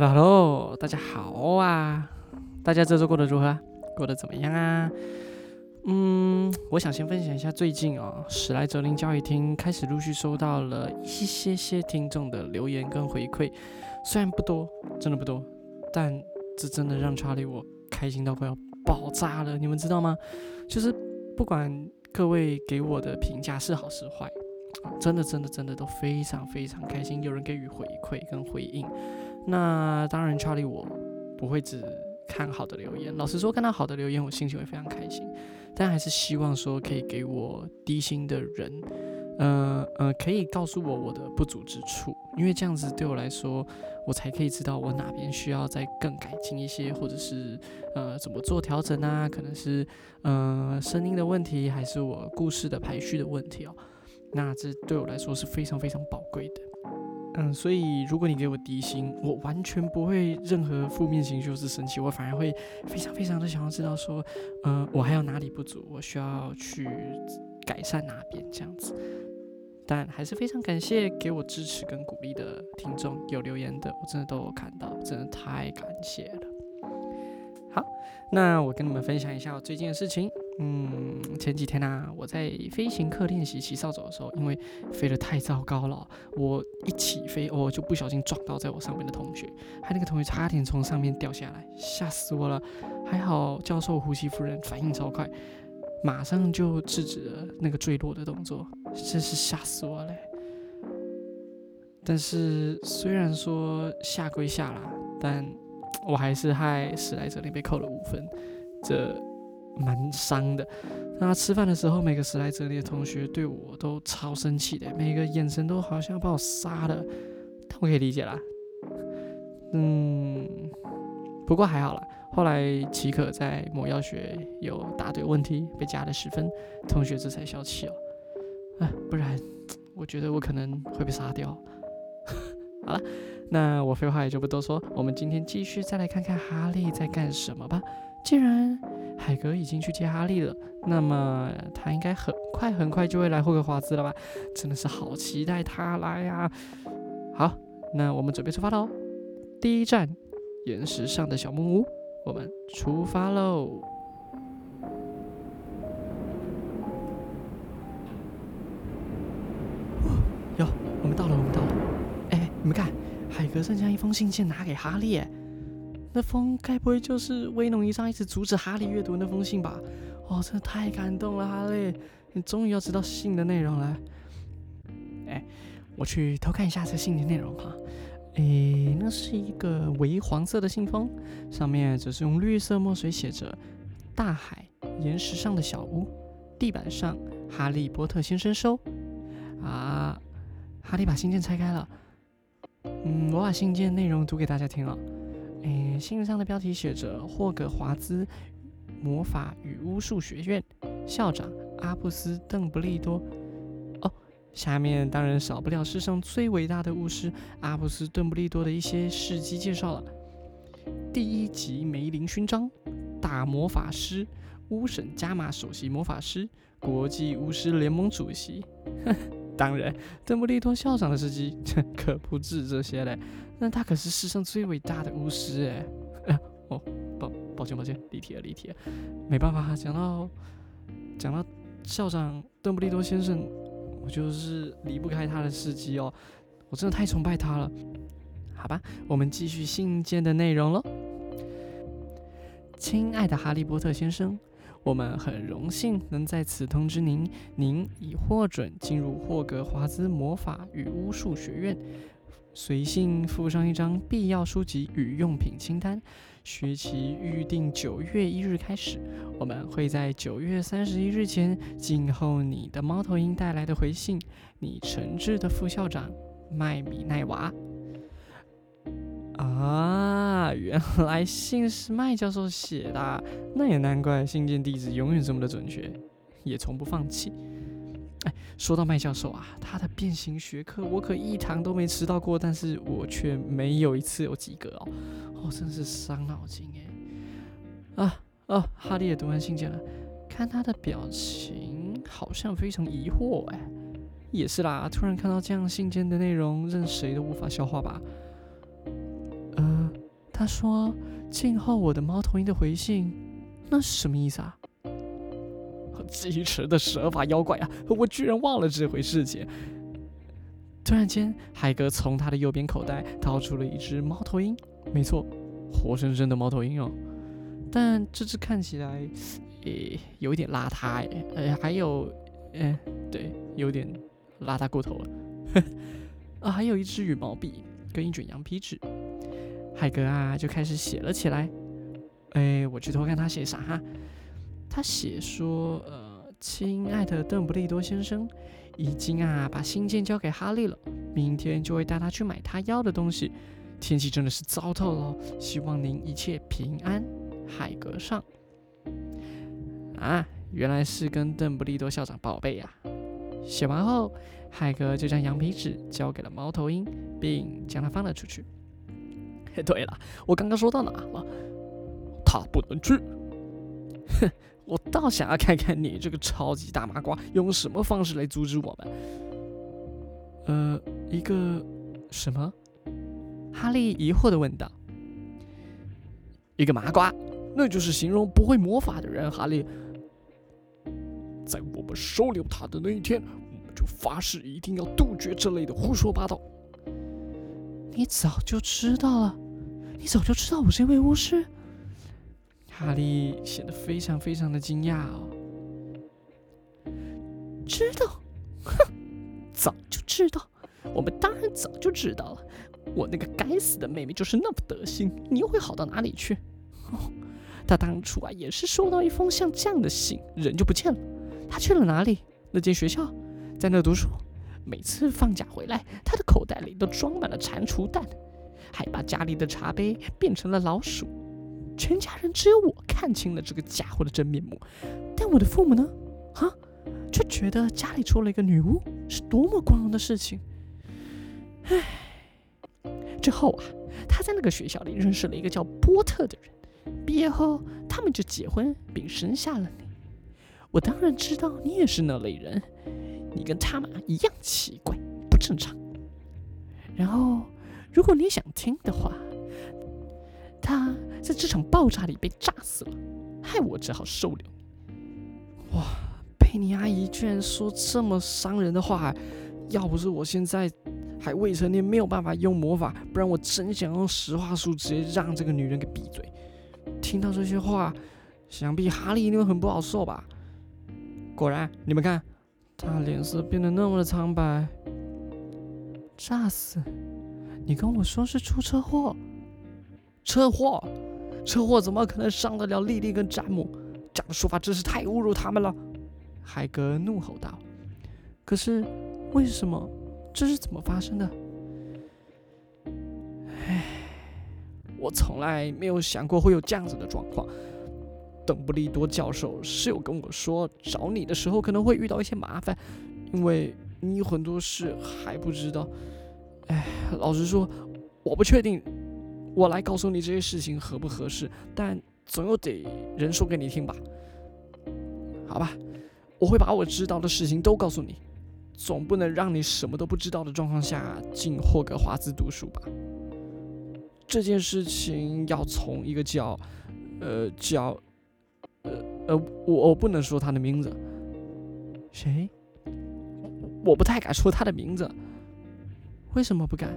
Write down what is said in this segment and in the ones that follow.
Hello Hello，大家好啊！大家这周过得如何？过得怎么样啊？嗯，我想先分享一下最近哦，史莱哲林教育厅开始陆续收到了一些些听众的留言跟回馈，虽然不多，真的不多，但这真的让查理我开心到快要爆炸了。你们知道吗？就是不管各位给我的评价是好是坏，真的真的真的都非常非常开心，有人给予回馈跟回应。那当然，查理我不会只看好的留言。老实说，看到好的留言，我心情会非常开心。但还是希望说，可以给我低薪的人，呃呃，可以告诉我我的不足之处，因为这样子对我来说，我才可以知道我哪边需要再更改进一些，或者是呃怎么做调整啊？可能是呃声音的问题，还是我故事的排序的问题哦。那这对我来说是非常非常宝贵的。嗯，所以如果你给我低薪，我完全不会任何负面情绪或是生气，我反而会非常非常的想要知道说，呃，我还有哪里不足，我需要去改善哪边这样子。但还是非常感谢给我支持跟鼓励的听众，有留言的，我真的都有看到，真的太感谢了。好，那我跟你们分享一下我最近的事情。嗯，前几天呢，我在飞行课练习骑扫帚的时候，因为飞得太糟糕了，我一起飞，我就不小心撞到在我上面的同学，还那个同学差点从上面掉下来，吓死我了。还好教授胡西夫人反应超快，马上就制止了那个坠落的动作，真是吓死我了。但是虽然说下归下啦，但 我还是害史莱哲林被扣了五分，这。蛮伤的。那吃饭的时候，每个史莱哲里的同学对我都超生气的，每个眼神都好像要把我杀了。我可以理解啦。嗯，不过还好啦。后来奇可在某药学有答对问题，被加了十分，同学这才消气哦。啊，不然我觉得我可能会被杀掉。好了，那我废话也就不多说，我们今天继续再来看看哈利在干什么吧。既然海格已经去接哈利了，那么他应该很快很快就会来霍格华兹了吧？真的是好期待他来呀！好，那我们准备出发喽。第一站，岩石上的小木屋，我们出发喽！哟，我们到了，我们到了！哎，你们看，海格正将一封信件拿给哈利。那封该不会就是威农一上一直阻止哈利阅读那封信吧？哦，真的太感动了，哈利，你终于要知道信的内容了。哎，我去偷看一下这信的内容哈。哎，那是一个微黄色的信封，上面只是用绿色墨水写着“大海岩石上的小屋”，地板上“哈利波特先生收”。啊，哈利把信件拆开了。嗯，我把信件内容读给大家听了。诶，信上的标题写着“霍格华兹魔法与巫术学院校长阿布斯·邓布利多”。哦，下面当然少不了世上最伟大的巫师阿布斯·邓布利多的一些事迹介绍了。第一级梅林勋章，大魔法师，巫神加玛首席魔法师，国际巫师联盟主席。呵 呵当然，邓布利多校长的事迹 可不止这些嘞。那他可是世上最伟大的巫师哎！哦，抱抱歉抱歉，离题了离题了，没办法，讲到讲到校长邓布利多先生，我就是离不开他的事迹哦。我真的太崇拜他了。好吧，我们继续信件的内容喽。亲爱的哈利波特先生。我们很荣幸能在此通知您，您已获准进入霍格华兹魔法与巫术学院。随信附上一张必要书籍与用品清单，学期预定九月一日开始。我们会在九月三十一日前静候你的猫头鹰带来的回信。你诚挚的副校长麦米奈娃。啊，原来信是麦教授写的，那也难怪信件地址永远这么的准确，也从不放弃。哎，说到麦教授啊，他的变形学课我可一堂都没迟到过，但是我却没有一次有及格哦，哦，真是伤脑筋哎。啊哦，哈利也读完信件了，看他的表情好像非常疑惑哎，也是啦，突然看到这样信件的内容，任谁都无法消化吧。他说：“静候我的猫头鹰的回信。”那是什么意思啊？机智的蛇发妖怪啊！我居然忘了这回事情。突然间，海哥从他的右边口袋掏出了一只猫头鹰，没错，活生生的猫头鹰哦。但这只看起来，诶，有一点邋遢诶，还有，嗯，对，有点邋遢过头了。啊，还有一支羽毛笔跟一卷羊皮纸。海格啊，就开始写了起来。哎，我去偷看他写啥哈？他写说，呃，亲爱的邓布利多先生，已经啊把信件交给哈利了，明天就会带他去买他要的东西。天气真的是糟透了，希望您一切平安。海格上。啊，原来是跟邓布利多校长报备呀。写完后，海格就将羊皮纸交给了猫头鹰，并将它放了出去。对了，我刚刚说到哪了？他不能去。哼，我倒想要看看你这个超级大麻瓜用什么方式来阻止我们。呃，一个什么？哈利疑惑的问道。一个麻瓜，那就是形容不会魔法的人。哈利，在我们收留他的那一天，我们就发誓一定要杜绝这类的胡说八道。你早就知道了？你早就知道我是一位巫师？哈利显得非常非常的惊讶哦，知道？哼，早就知道，我们当然早就知道了。我那个该死的妹妹就是那么德行，你又会好到哪里去？哦，她当初啊也是收到一封像这样的信，人就不见了。她去了哪里？那间学校，在那读书。每次放假回来，她的口袋里都装满了蟾蜍蛋，还把家里的茶杯变成了老鼠。全家人只有我看清了这个家伙的真面目，但我的父母呢？啊，却觉得家里出了一个女巫是多么光荣的事情。唉，之后啊，他在那个学校里认识了一个叫波特的人，毕业后他们就结婚并生下了你。我当然知道你也是那类人，你跟他们一样奇怪不正常。然后，如果你想听的话。他在这场爆炸里被炸死了，害我只好收留。哇，佩妮阿姨居然说这么伤人的话！要不是我现在还未成年，没有办法用魔法，不然我真想用实话术直接让这个女人给闭嘴。听到这些话，想必哈利一定会很不好受吧？果然，你们看，他脸色变得那么的苍白。炸死？你跟我说是出车祸？车祸，车祸怎么可能伤得了莉莉跟詹姆？这样的说法真是太侮辱他们了！海格怒吼道。可是，为什么？这是怎么发生的？唉，我从来没有想过会有这样子的状况。邓布利多教授是有跟我说，找你的时候可能会遇到一些麻烦，因为你有很多事还不知道。唉，老实说，我不确定。我来告诉你这些事情合不合适，但总有得人说给你听吧？好吧，我会把我知道的事情都告诉你，总不能让你什么都不知道的状况下进霍格华兹读书吧？这件事情要从一个叫……呃，叫……呃呃，我我不能说他的名字。谁？我不太敢说他的名字。为什么不敢？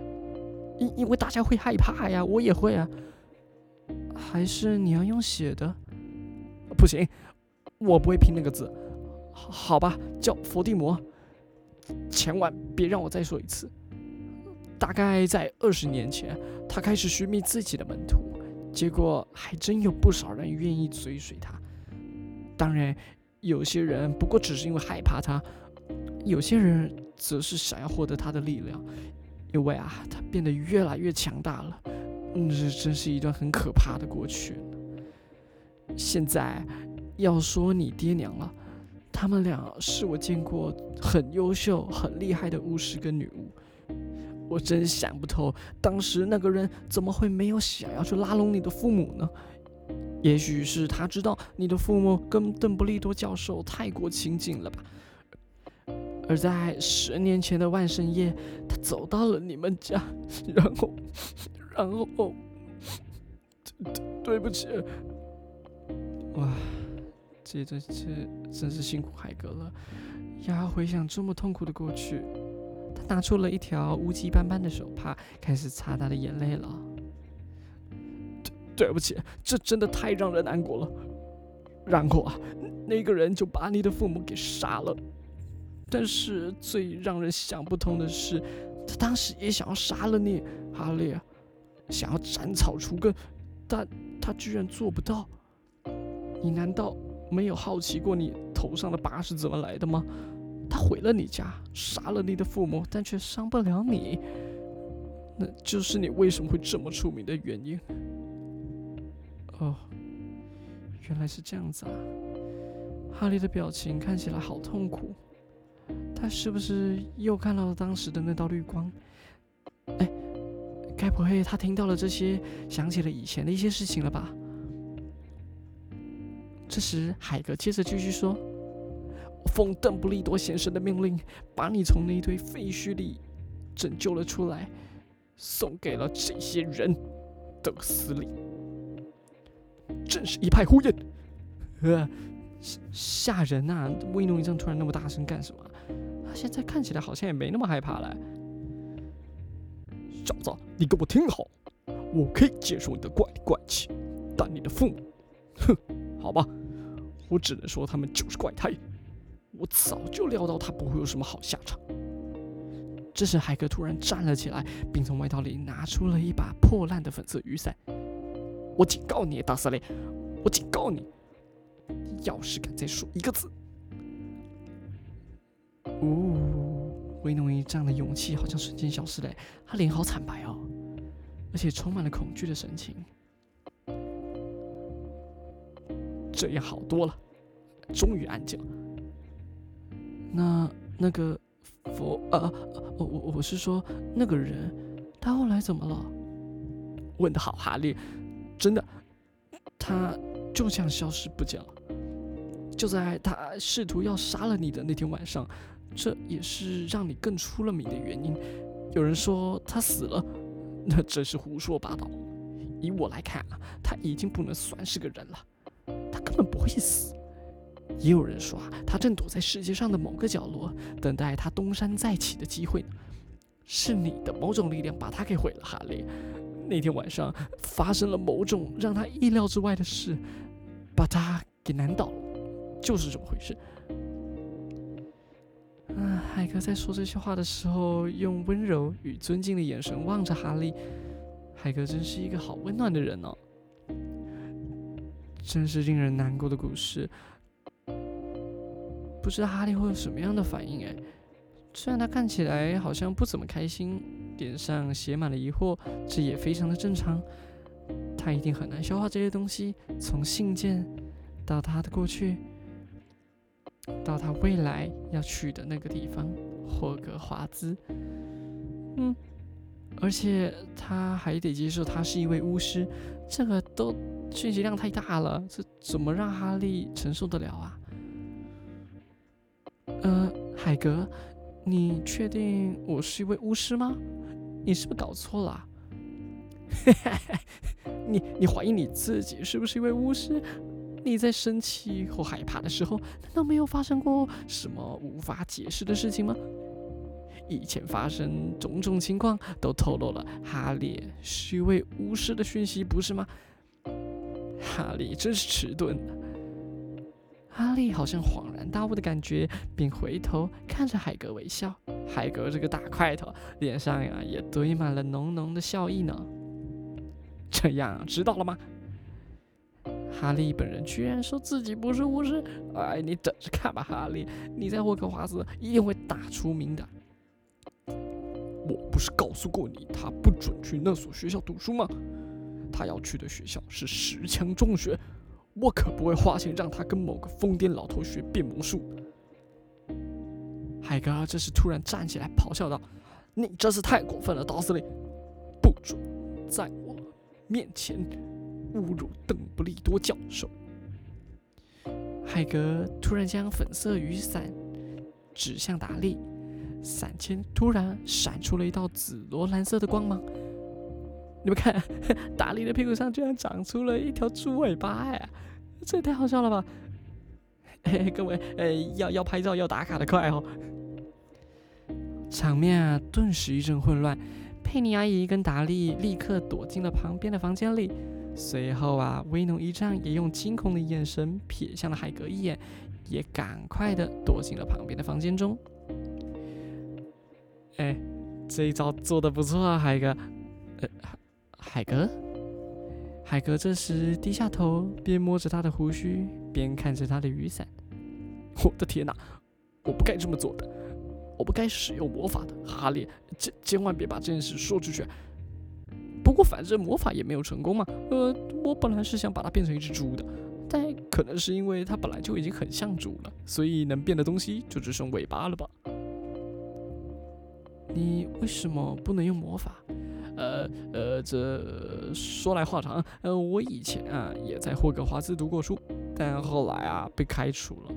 因因为大家会害怕呀，我也会啊。还是你要用写的？不行，我不会拼那个字。好吧，叫伏地魔。千万别让我再说一次。大概在二十年前，他开始寻觅自己的门徒，结果还真有不少人愿意追随他。当然，有些人不过只是因为害怕他，有些人则是想要获得他的力量。因为啊，他变得越来越强大了，嗯，这真是一段很可怕的过去。现在要说你爹娘了，他们俩是我见过很优秀、很厉害的巫师跟女巫。我真想不透，当时那个人怎么会没有想要去拉拢你的父母呢？也许是他知道你的父母跟邓布利多教授太过亲近了吧。而在十年前的万圣夜，他走到了你们家，然后，然后，对对不起。哇，这这这真是辛苦海哥了。要回想这么痛苦的过去，他拿出了一条污迹斑斑的手帕，开始擦他的眼泪了。对对不起，这真的太让人难过了。然后啊，那个人就把你的父母给杀了。但是最让人想不通的是，他当时也想要杀了你，哈利，想要斩草除根，但他居然做不到。你难道没有好奇过你头上的疤是怎么来的吗？他毁了你家，杀了你的父母，但却伤不了你，那就是你为什么会这么出名的原因。哦，原来是这样子啊！哈利的表情看起来好痛苦。他是不是又看到了当时的那道绿光？哎，该不会他听到了这些，想起了以前的一些事情了吧？这时，海格接着继续说：“奉邓布利多先生的命令，把你从那堆废墟里拯救了出来，送给了这些人的司令，真是一派胡言！呃，吓人呐！威诺医生突然那么大声干什么？”他现在看起来好像也没那么害怕了。小子，你给我听好，我可以接受你的怪里怪气，但你的父母，哼，好吧，我只能说他们就是怪胎。我早就料到他不会有什么好下场。这时，海格突然站了起来，并从外套里拿出了一把破烂的粉色雨伞。我警告你，大司令，我警告你，要是敢再说一个字。哦，威诺伊这样的勇气好像瞬间消失了，他脸好惨白哦，而且充满了恐惧的神情。这样好多了，终于安静了。那那个佛啊，我我我是说那个人，他后来怎么了？问的好，哈利，真的，他就这样消失不见了。就在他试图要杀了你的那天晚上。这也是让你更出了名的原因。有人说他死了，那真是胡说八道。以我来看啊，他已经不能算是个人了，他根本不会死。也有人说啊，他正躲在世界上的某个角落，等待他东山再起的机会呢。是你的某种力量把他给毁了，哈利。那天晚上发生了某种让他意料之外的事，把他给难倒了，就是这么回事。海格在说这些话的时候，用温柔与尊敬的眼神望着哈利。海格真是一个好温暖的人哦，真是令人难过的故事。不知道哈利会有什么样的反应？哎，虽然他看起来好像不怎么开心，脸上写满了疑惑，这也非常的正常。他一定很难消化这些东西，从信件到他的过去。到他未来要去的那个地方，霍格华兹。嗯，而且他还得接受他是一位巫师，这个都信息量太大了，这怎么让哈利承受得了啊？呃，海格，你确定我是一位巫师吗？你是不是搞错了？你你怀疑你自己是不是一位巫师？你在生气或害怕的时候，难道没有发生过什么无法解释的事情吗？以前发生种种情况都透露了哈利是一位巫师的讯息，不是吗？哈利真是迟钝。哈利好像恍然大悟的感觉，并回头看着海格微笑。海格这个大块头，脸上呀也堆满了浓浓的笑意呢。这样知道了吗？哈利本人居然说自己不是巫师，哎，你等着看吧，哈利，你在霍格华兹一定会打出名的。我不是告诉过你，他不准去那所学校读书吗？他要去的学校是石墙中学，我可不会花钱让他跟某个疯癫老头学变魔术。海格这时突然站起来咆哮道：“你这是太过分了，道斯利，不准在我面前！”侮辱邓布利多教授！海格突然将粉色雨伞指向达利，伞尖突然闪出了一道紫罗兰色的光芒。你们看，达利的屁股上居然长出了一条猪尾巴哎，这也太好笑了吧！嘿，各位，呃，要要拍照要打卡的快哦。场面啊，顿时一阵混乱。佩妮阿姨跟达利立刻躲进了旁边的房间里。随后啊，威农一丈也用惊恐的眼神瞥向了海格一眼，也赶快的躲进了旁边的房间中。哎，这一招做的不错啊，海哥。呃，海格。海格这时低下头，边摸着他的胡须，边看着他的雨伞。我的天哪，我不该这么做的，我不该使用魔法的，哈利，千千万别把这件事说出去。不过反正魔法也没有成功嘛。呃，我本来是想把它变成一只猪的，但可能是因为它本来就已经很像猪了，所以能变的东西就只剩尾巴了吧。你为什么不能用魔法？呃呃，这说来话长。呃，我以前啊也在霍格华兹读过书，但后来啊被开除了。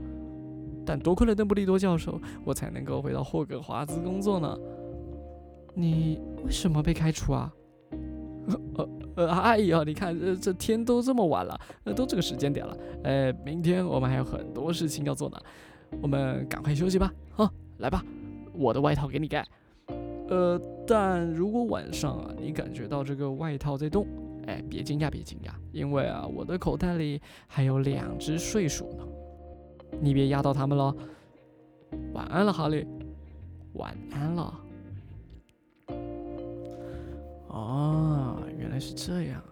但多亏了邓布利多教授，我才能够回到霍格华兹工作呢。你为什么被开除啊？呃呃，哎呀，你看这这天都这么晚了，呃，都这个时间点了，呃，明天我们还有很多事情要做呢，我们赶快休息吧。好，来吧，我的外套给你盖。呃，但如果晚上啊，你感觉到这个外套在动，哎，别惊讶，别惊讶，因为啊，我的口袋里还有两只睡鼠呢，你别压到它们了。晚安了，哈利。晚安了。哦，原来是这样啊！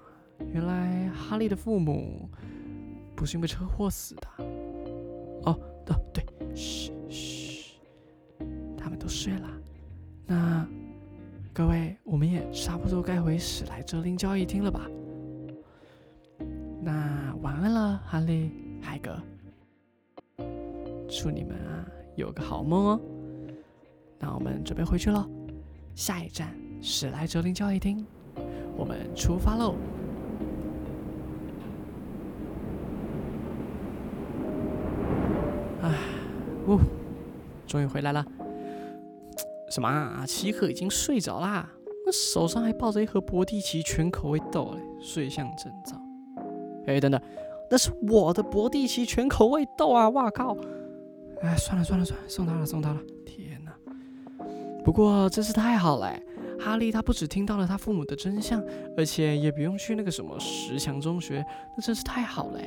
原来哈利的父母不是因为车祸死的。哦，对对，嘘嘘，他们都睡了。那各位，我们也差不多该回史莱哲林交易厅了吧？那晚安了，哈利、海格。祝你们啊有个好梦哦。那我们准备回去喽，下一站史莱哲林交易厅，我们出发喽！唉，呜，终于回来了。什么啊？奇可已经睡着啦，那手上还抱着一盒博蒂奇全口味豆嘞，睡相真早。哎，等等，那是我的博蒂奇全口味豆啊！哇靠！哎，算了算了算了，送他了送他了。天哪！不过真是太好了，哈利他不只听到了他父母的真相，而且也不用去那个什么十强中学，那真是太好了。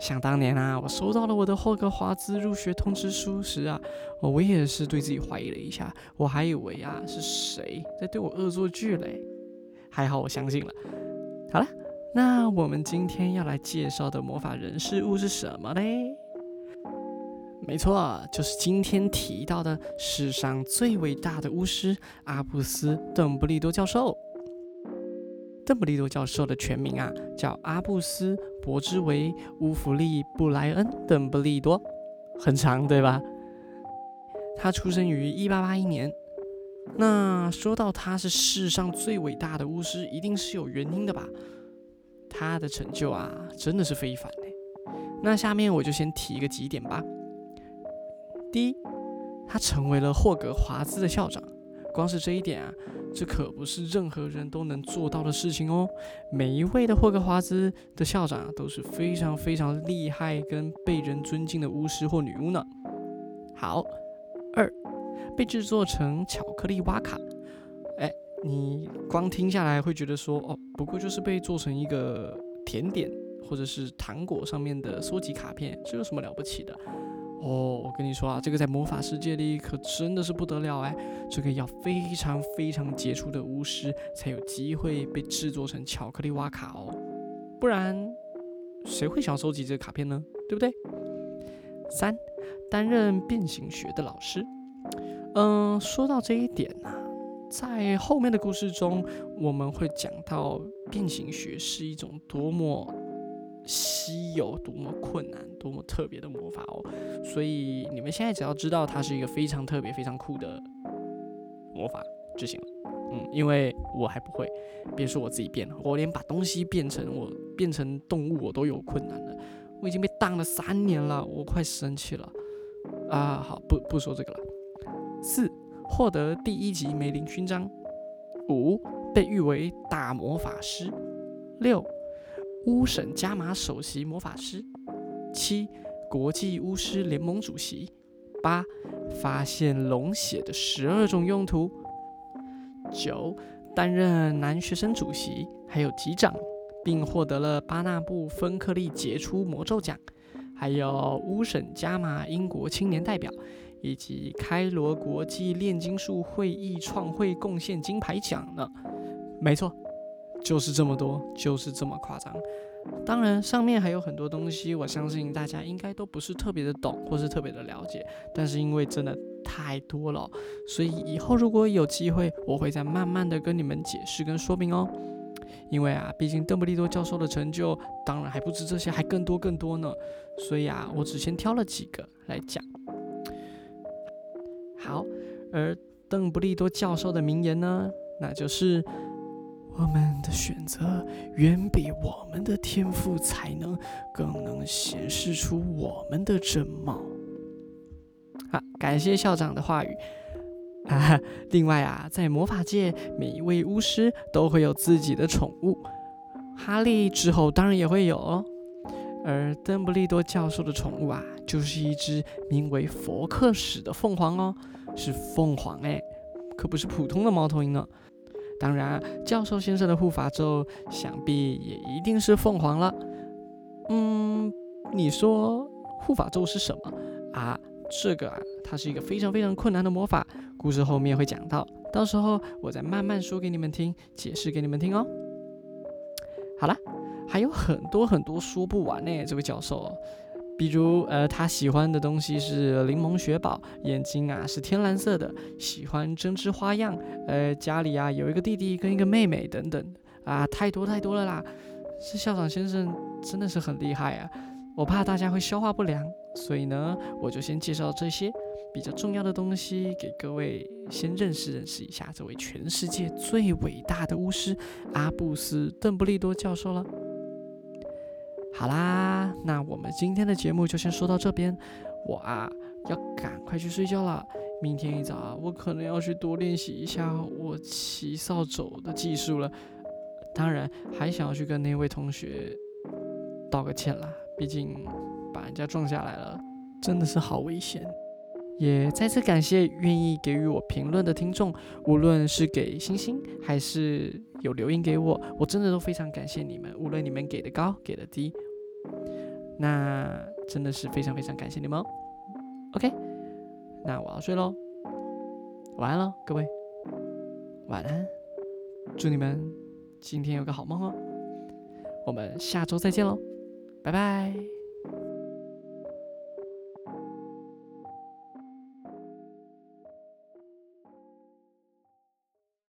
想当年啊，我收到了我的霍格华兹入学通知书时啊，我也是对自己怀疑了一下，我还以为啊是谁在对我恶作剧嘞，还好我相信了。好了，那我们今天要来介绍的魔法人事物是什么嘞？没错，就是今天提到的世上最伟大的巫师阿布斯·邓布利多教授。邓布利多教授的全名啊，叫阿布斯·伯之维·乌弗利·布莱恩·邓布利多，很长对吧？他出生于1881年。那说到他是世上最伟大的巫师，一定是有原因的吧？他的成就啊，真的是非凡嘞。那下面我就先提一个几点吧。第一，他成为了霍格华兹的校长。光是这一点啊，这可不是任何人都能做到的事情哦。每一位的霍格华兹的校长都是非常非常厉害跟被人尊敬的巫师或女巫呢。好，二，被制作成巧克力哇卡。哎，你光听下来会觉得说，哦，不过就是被做成一个甜点或者是糖果上面的收集卡片，这有什么了不起的？哦，我跟你说啊，这个在魔法世界里可真的是不得了哎，这个要非常非常杰出的巫师才有机会被制作成巧克力哇卡哦，不然谁会想收集这个卡片呢？对不对？三，担任变形学的老师。嗯，说到这一点呢，在后面的故事中我们会讲到变形学是一种多么。稀有多么困难，多么特别的魔法哦！所以你们现在只要知道它是一个非常特别、非常酷的魔法就行了。嗯，因为我还不会，别说我自己变了，我连把东西变成我变成动物我都有困难了。我已经被当了三年了，我快生气了啊！好，不不说这个了。四，获得第一级梅林勋章。五，被誉为大魔法师；六，巫神加马首席魔法师；七，国际巫师联盟主席；八，发现龙血的十二种用途；九，担任男学生主席，还有级长，并获得了巴纳布芬克利杰出魔咒奖。还有乌省加马英国青年代表，以及开罗国际炼金术会议创会贡献金牌奖呢。没错，就是这么多，就是这么夸张。当然，上面还有很多东西，我相信大家应该都不是特别的懂，或是特别的了解。但是因为真的太多了，所以以后如果有机会，我会再慢慢的跟你们解释跟说明哦。因为啊，毕竟邓布利多教授的成就当然还不止这些，还更多更多呢。所以啊，我只先挑了几个来讲。好，而邓布利多教授的名言呢，那就是我们的选择远比我们的天赋才能更能显示出我们的真貌。好，感谢校长的话语。啊，另外啊，在魔法界，每一位巫师都会有自己的宠物，哈利之后当然也会有哦。而邓布利多教授的宠物啊，就是一只名为佛克史的凤凰哦，是凤凰哎，可不是普通的猫头鹰呢。当然，教授先生的护法咒想必也一定是凤凰了。嗯，你说护法咒是什么啊？这个啊，它是一个非常非常困难的魔法，故事后面会讲到，到时候我再慢慢说给你们听，解释给你们听哦。好了，还有很多很多说不完呢，这位教授，比如呃，他喜欢的东西是柠檬雪宝，眼睛啊是天蓝色的，喜欢针织花样，呃，家里啊有一个弟弟跟一个妹妹等等，啊，太多太多了啦，这校长先生真的是很厉害啊。我怕大家会消化不良，所以呢，我就先介绍这些比较重要的东西给各位先认识认识一下这位全世界最伟大的巫师阿布斯·邓布利多教授了。好啦，那我们今天的节目就先说到这边。我啊，要赶快去睡觉了。明天一早，我可能要去多练习一下我骑扫帚的技术了。当然，还想要去跟那位同学道个歉啦。毕竟把人家撞下来了，真的是好危险。也再次感谢愿意给予我评论的听众，无论是给星星还是有留言给我，我真的都非常感谢你们。无论你们给的高给的低，那真的是非常非常感谢你们哦。OK，那我要睡喽，晚安喽，各位，晚安，祝你们今天有个好梦哦。我们下周再见喽。拜拜。